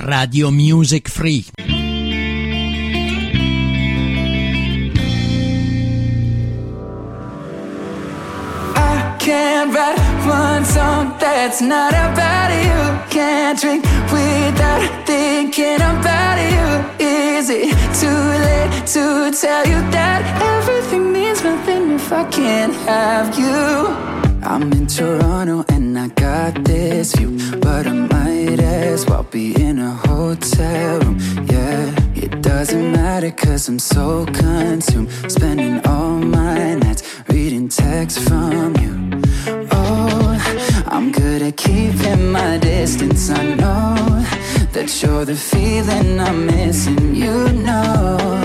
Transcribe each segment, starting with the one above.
Radio Music Free. can't write one song that's not about you. Can't drink without thinking about you. Is it too late to tell you that everything means nothing if I can't have you? I'm in Toronto and I got this view, but I might as well be in a hotel room. Yeah, it doesn't matter cause I'm so consumed, spending all my nights reading texts from you. Oh, I'm good at keeping my distance. I know that you're the feeling I'm missing, you know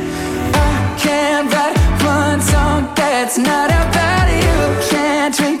hand that runs that's not about you. Can't drink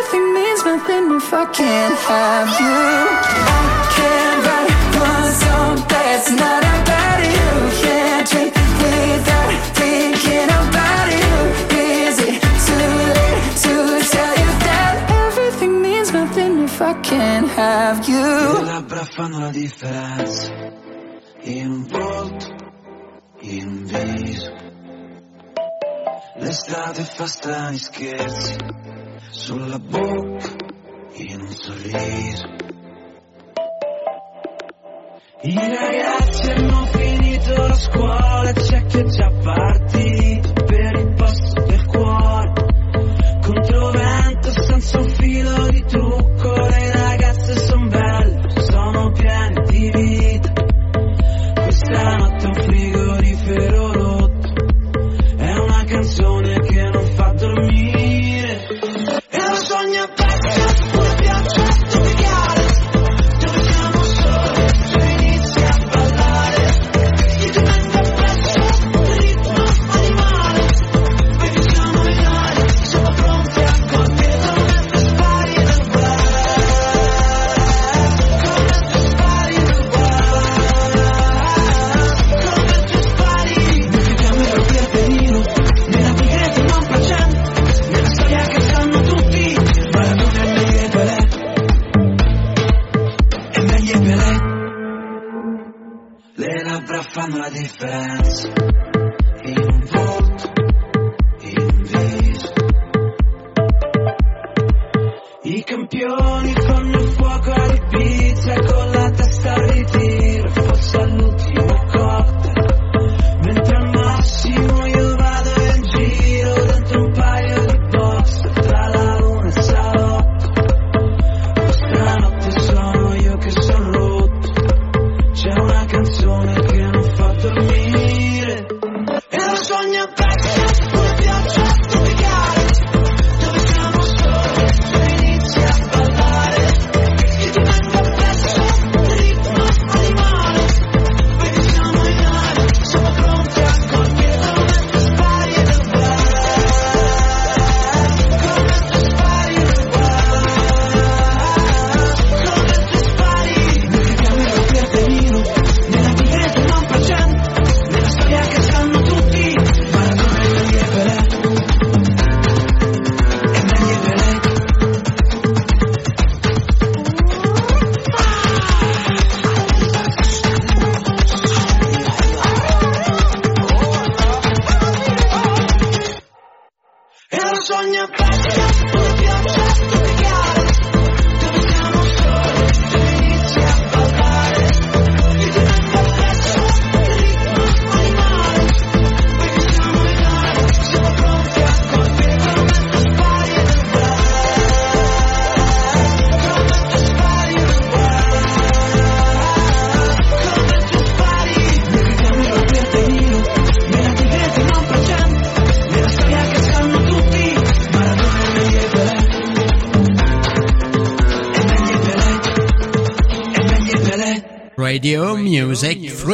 happen if I can't have you? I can't write one song that's not about you. Can't drink without thinking about you. Is it too late to tell you that everything means nothing if I can't have you? Le labbra fanno la differenza. In volto, in viso. L'estate fa strani scherzi sulla bocca in un sorriso. I ragazzi hanno finito la scuola, c'è chi è già partito per il My defense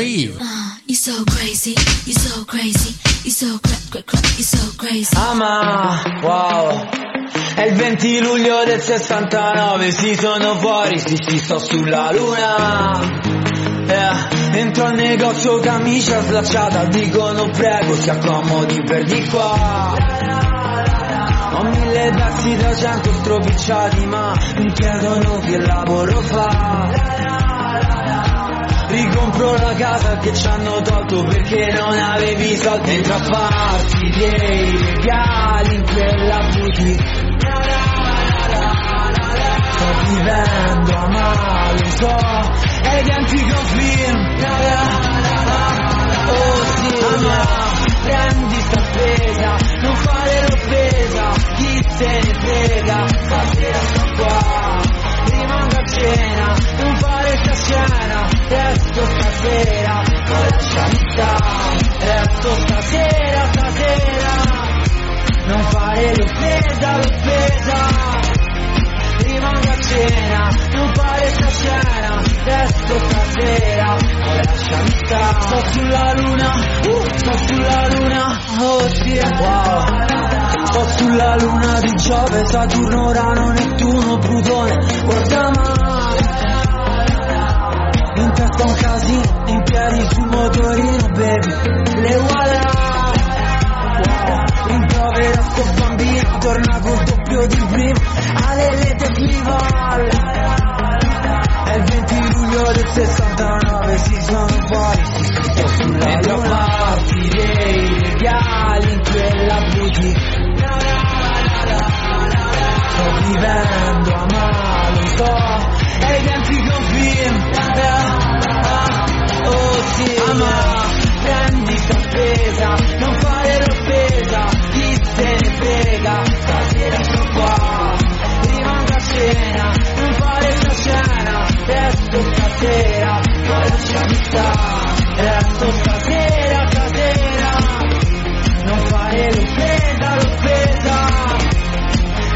Eve. Ah, you're so crazy, you're so crazy, you're so cra- cra- cra- you're so crazy. Ama, wow. È il 20 luglio del 69, si sono fuori, si, si sto sulla luna. Yeah. Entro al negozio camicia slacciata, dicono prego si accomodi per di qua. Ho mille tassi da cento stropicciati ma mi chiedono che lavoro fa Ricompro la casa che ci hanno tolto perché non avevi soldi Entro a farti dei regali in quella boutique Sto vivendo a male, so, è di antico film Oh sì, ma prendi sta spesa, non fare l'offesa Chi se ne frega, stasera sto qua prima una cena, non fare stasera, resto stasera, con la città, resto stasera, stasera, non fare l'offesa, l'offesa rimango a cena, non fare stasera, resto stasera, lasciami stare. Sto sulla luna, uh, sto sulla luna, oh sì, wow. Sto sulla luna di Giove, Saturno, Urano, Nettuno, Plutone Guarda mai In testa un casino, in piedi sul motorino, baby Le voilà Rimprovera sto bambino, torna col doppio di prima Ale le tecnival il 20 luglio del 69 si sono fuori, si sono sulla Dentro pazzi dei regali in quella boutique Sto vivendo a male, so, e i tempi confirm ah, Oh sì, ma prendi sta spesa, non fare l'offesa Chi se ne frega, stasera sto qua rimango a cena, non fare la scena stasera, ma la città resto stasera casera, non fare l'offesa, l'offesa,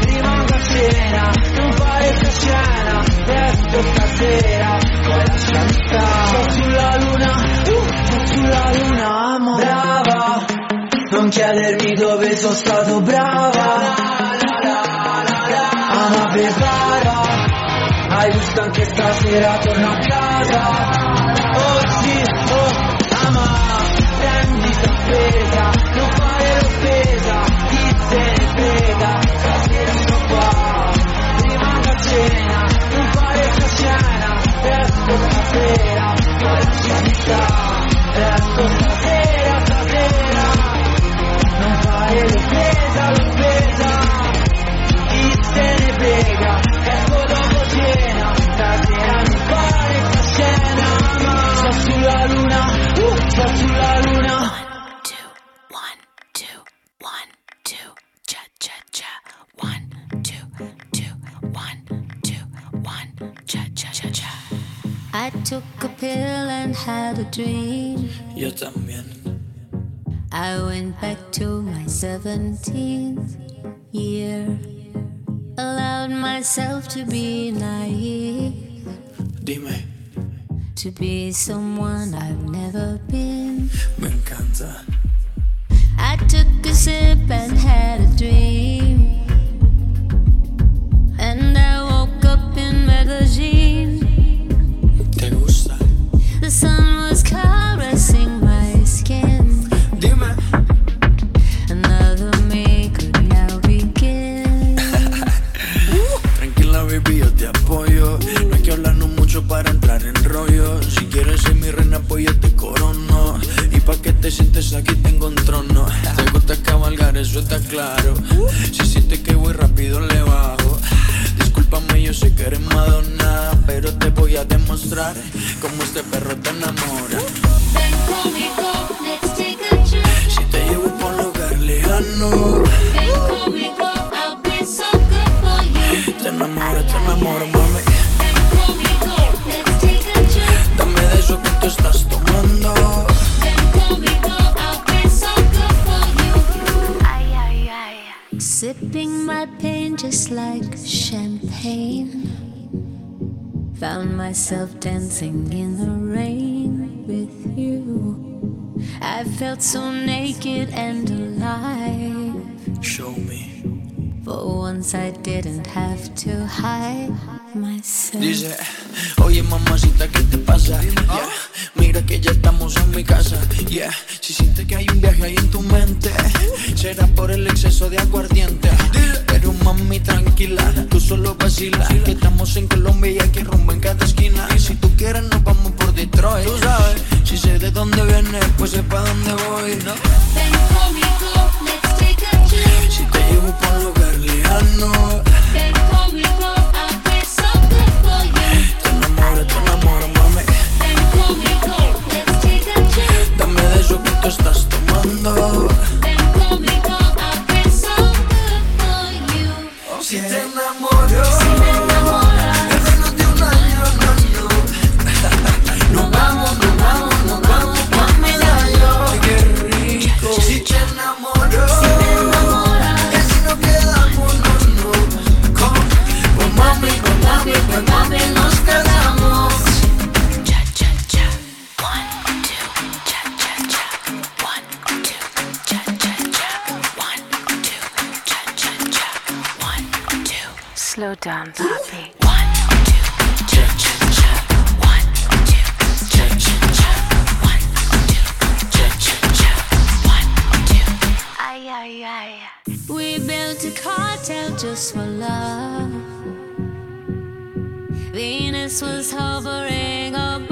rimango a cena, non fare più scena, resto stasera, ma la città, sto sulla luna, uh, sto sulla luna, ma brava, non chiedermi dove sono stato brava, la la la la, la, la, la, la, la, la, la, la, la Sarai giusto anche stasera, torna a casa Oh sì, oh ama Prendi sospesa, non fare l'offesa Chi se ne frega, stasera sto qua Rimango a cena, non fare scena Resto stasera, ma la città Resto stasera, stasera Non fare l'offesa, l'offesa Chi se ne frega One, two, one, two, one, two, cha cha cha. One, two, two, one, two, one, cha cha cha. I took a pill and had a dream. Yo también. I went back to my 17th year. Allowed myself to be naive. Dime to be someone I've never been. Me encanta. I took a sip and had a dream. And I woke up in magazine. Te gusta. The sun was quieres ser mi reina, pues yo te corono. Y pa' que te sientes aquí tengo un trono. Tengo que cabalgar, eso está claro. Si sientes que voy rápido, le bajo. Discúlpame, yo sé que eres Madonna, pero te voy a demostrar cómo este perro te enamora. myself dancing in the rain with you. I felt so naked and alone. know. to cartel just for love. Venus was hovering above.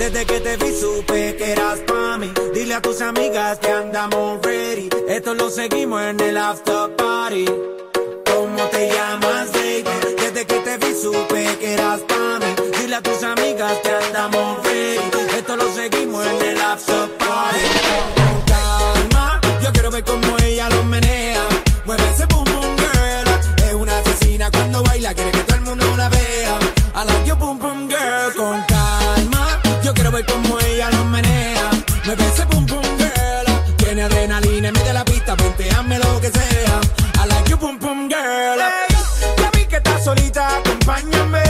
Desde que te vi supe que eras pa' mí. Dile a tus amigas que andamos ready. Esto lo seguimos en el after party. ¿Cómo te llamas, baby? Desde que te vi supe que eras pa' mí. Dile a tus amigas que andamos ready. Esto lo seguimos en el after ese pum pum girl. Tiene adrenalina, mete la pista, ponteame lo que sea. I like you pum pum girl. ya vi que estás solita, acompáñame.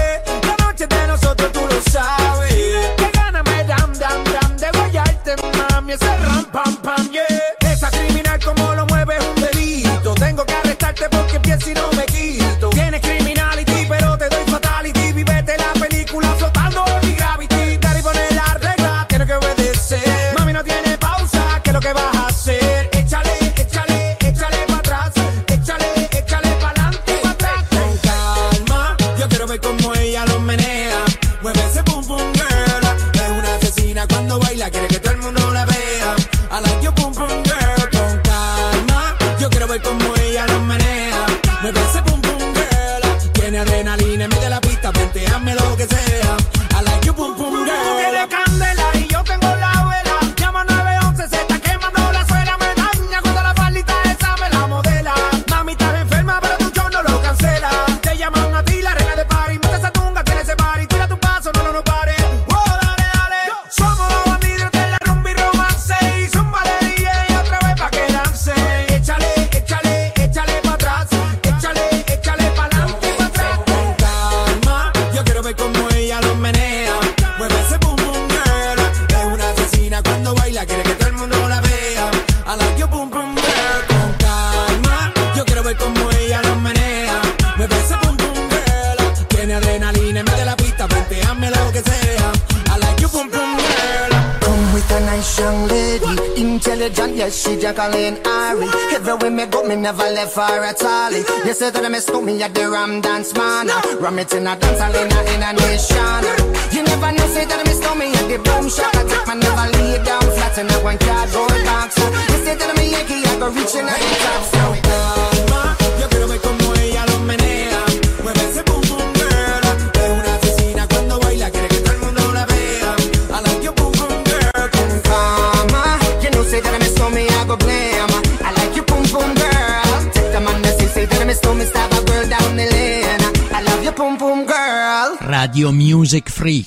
La noche de nosotros tú lo sabes. Que gana me dan, dan, dan de guayarte, mami, ese rampa. pam. Jacqueline Ari. Everywhere me go, me never left for a tally. You say that I miss me at the Ram Dance Man. Ram it in a dance, I in a in a nation. You never know, say that I miss me at the boom shop. I take my never lay down flat in a one cardboard box. You say that I'm a Yankee, I go reaching out the top. So Radio Music Free.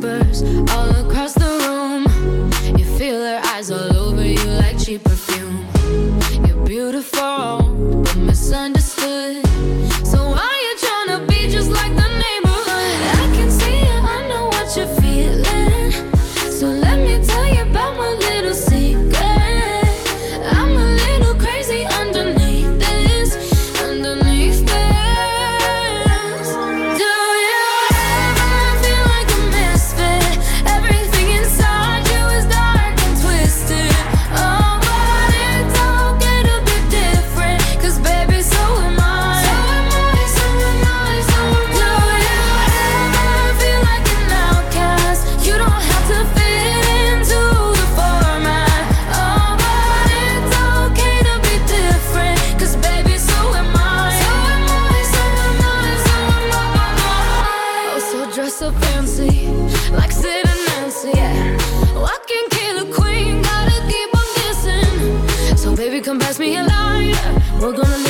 whispers. All me We're gonna.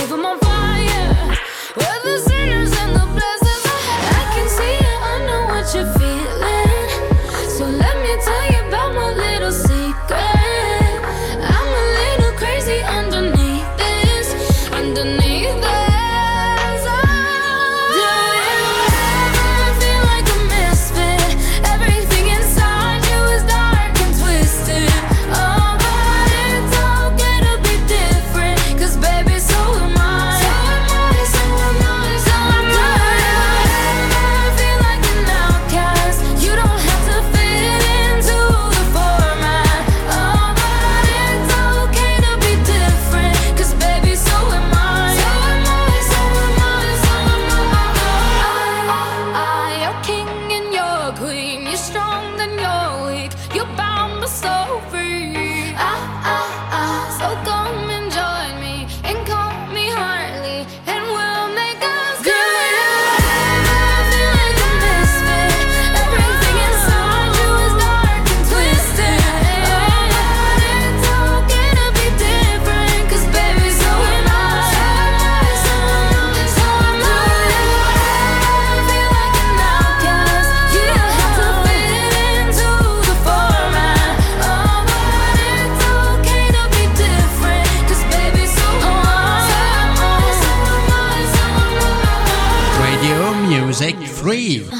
believe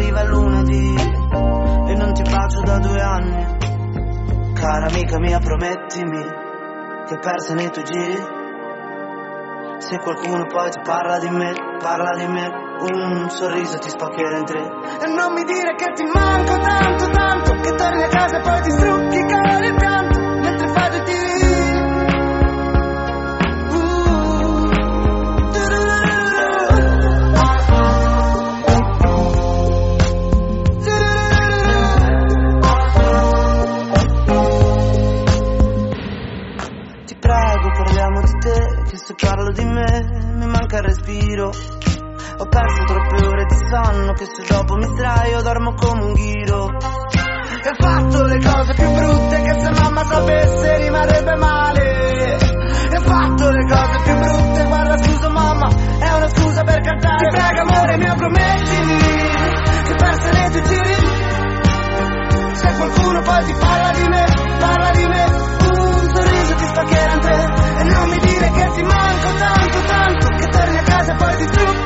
arriva lunedì e non ti bacio da due anni. Cara amica mia, promettimi che persa nei tuoi giri. Se qualcuno poi ti parla di me, parla di me, un sorriso ti spaccherà in tre. E non mi dire che ti manco tanto, tanto, che torni a casa e poi ti strucchi con il pianto. Parlo di me, mi manca il respiro. Ho perso troppe ore di sonno che se dopo mi sdraio dormo come un ghiro. E ho fatto le cose più brutte che se mamma sapesse rimarrebbe male. E ho fatto le cose più brutte, guarda scusa mamma, è una scusa per cantare. Ti prego amore mio promettimi, se perse le tue giri. Se qualcuno poi ti parla di me, parla through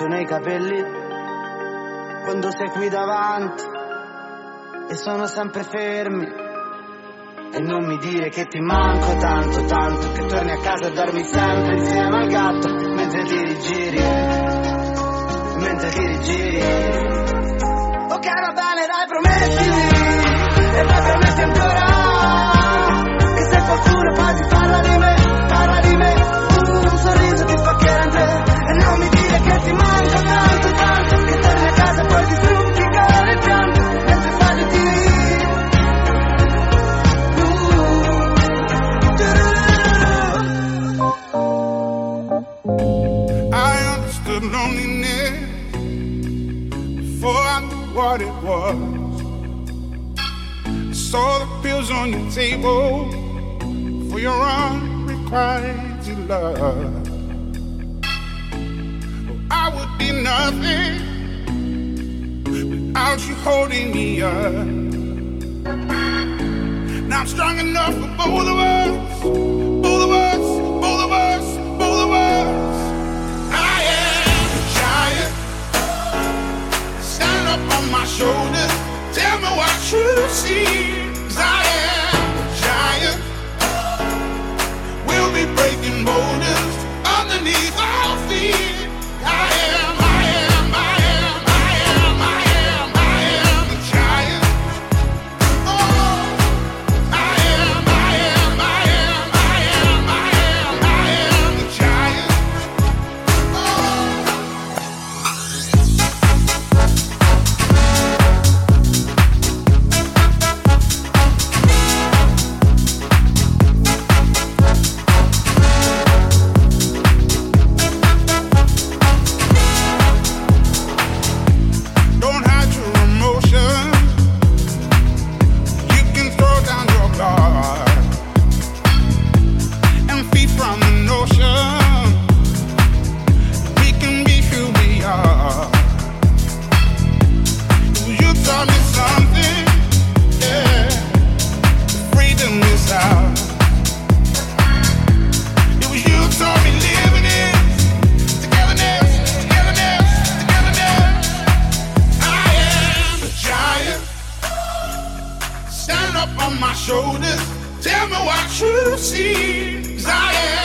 vento nei capelli quando sei qui davanti e sono sempre fermi. E non mi dire che ti manco tanto, tanto Che torni a casa e dormi sempre insieme al gatto Mentre ti rigiri Mentre ti rigiri Ok va bene dai promettimi E poi prometti ancora Che se qualcuno poi ti parla di me Parla di me Tell me what you seems I am.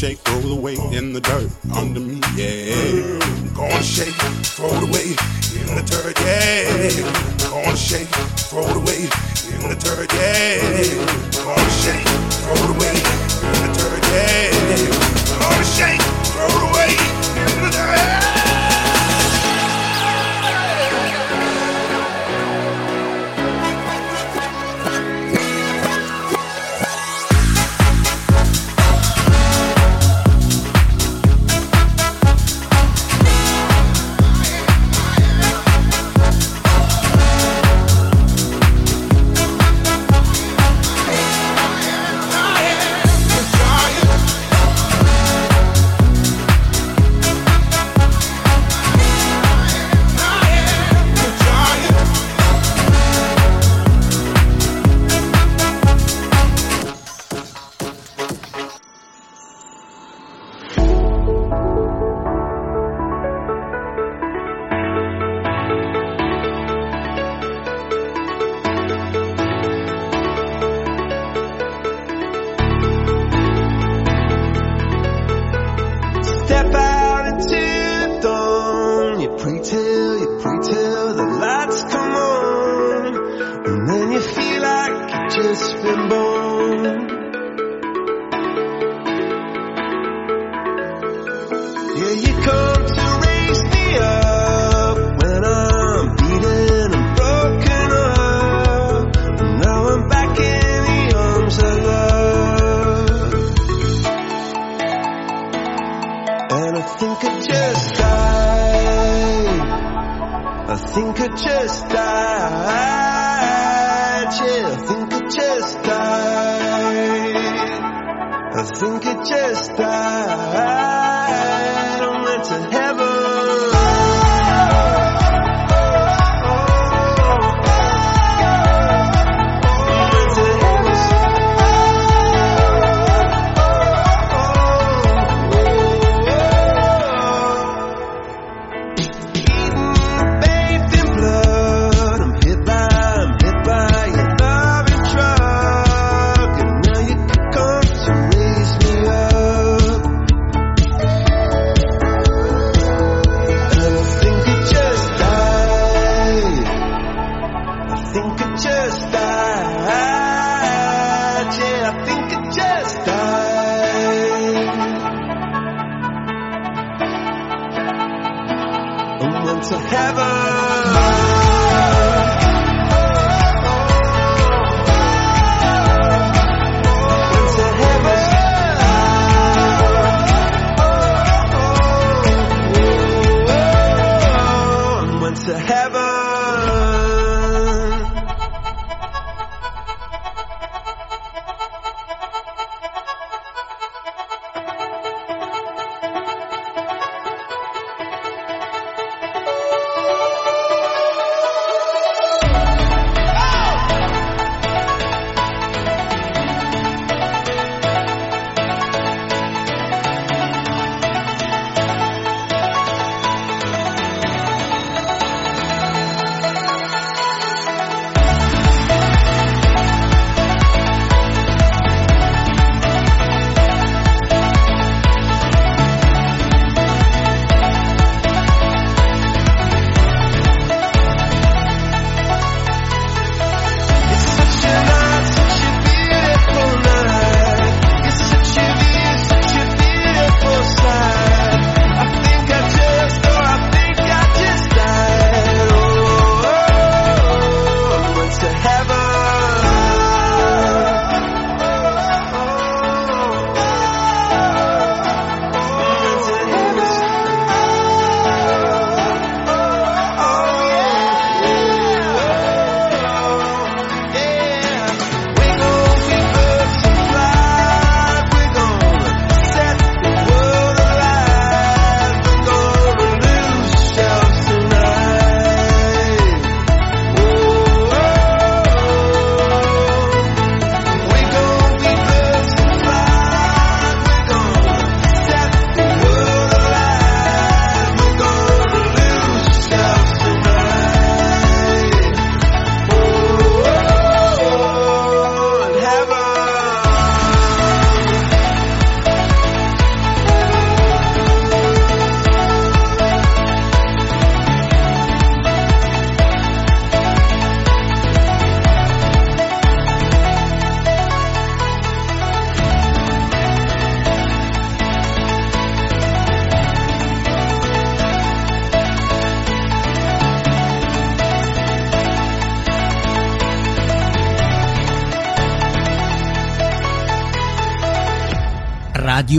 shake, roll away in the dirt under me pray till you pray till the lights come on, and then you feel like you just been born. think I just died. Yeah, I think I just died. I think I just died. I'm meant to help.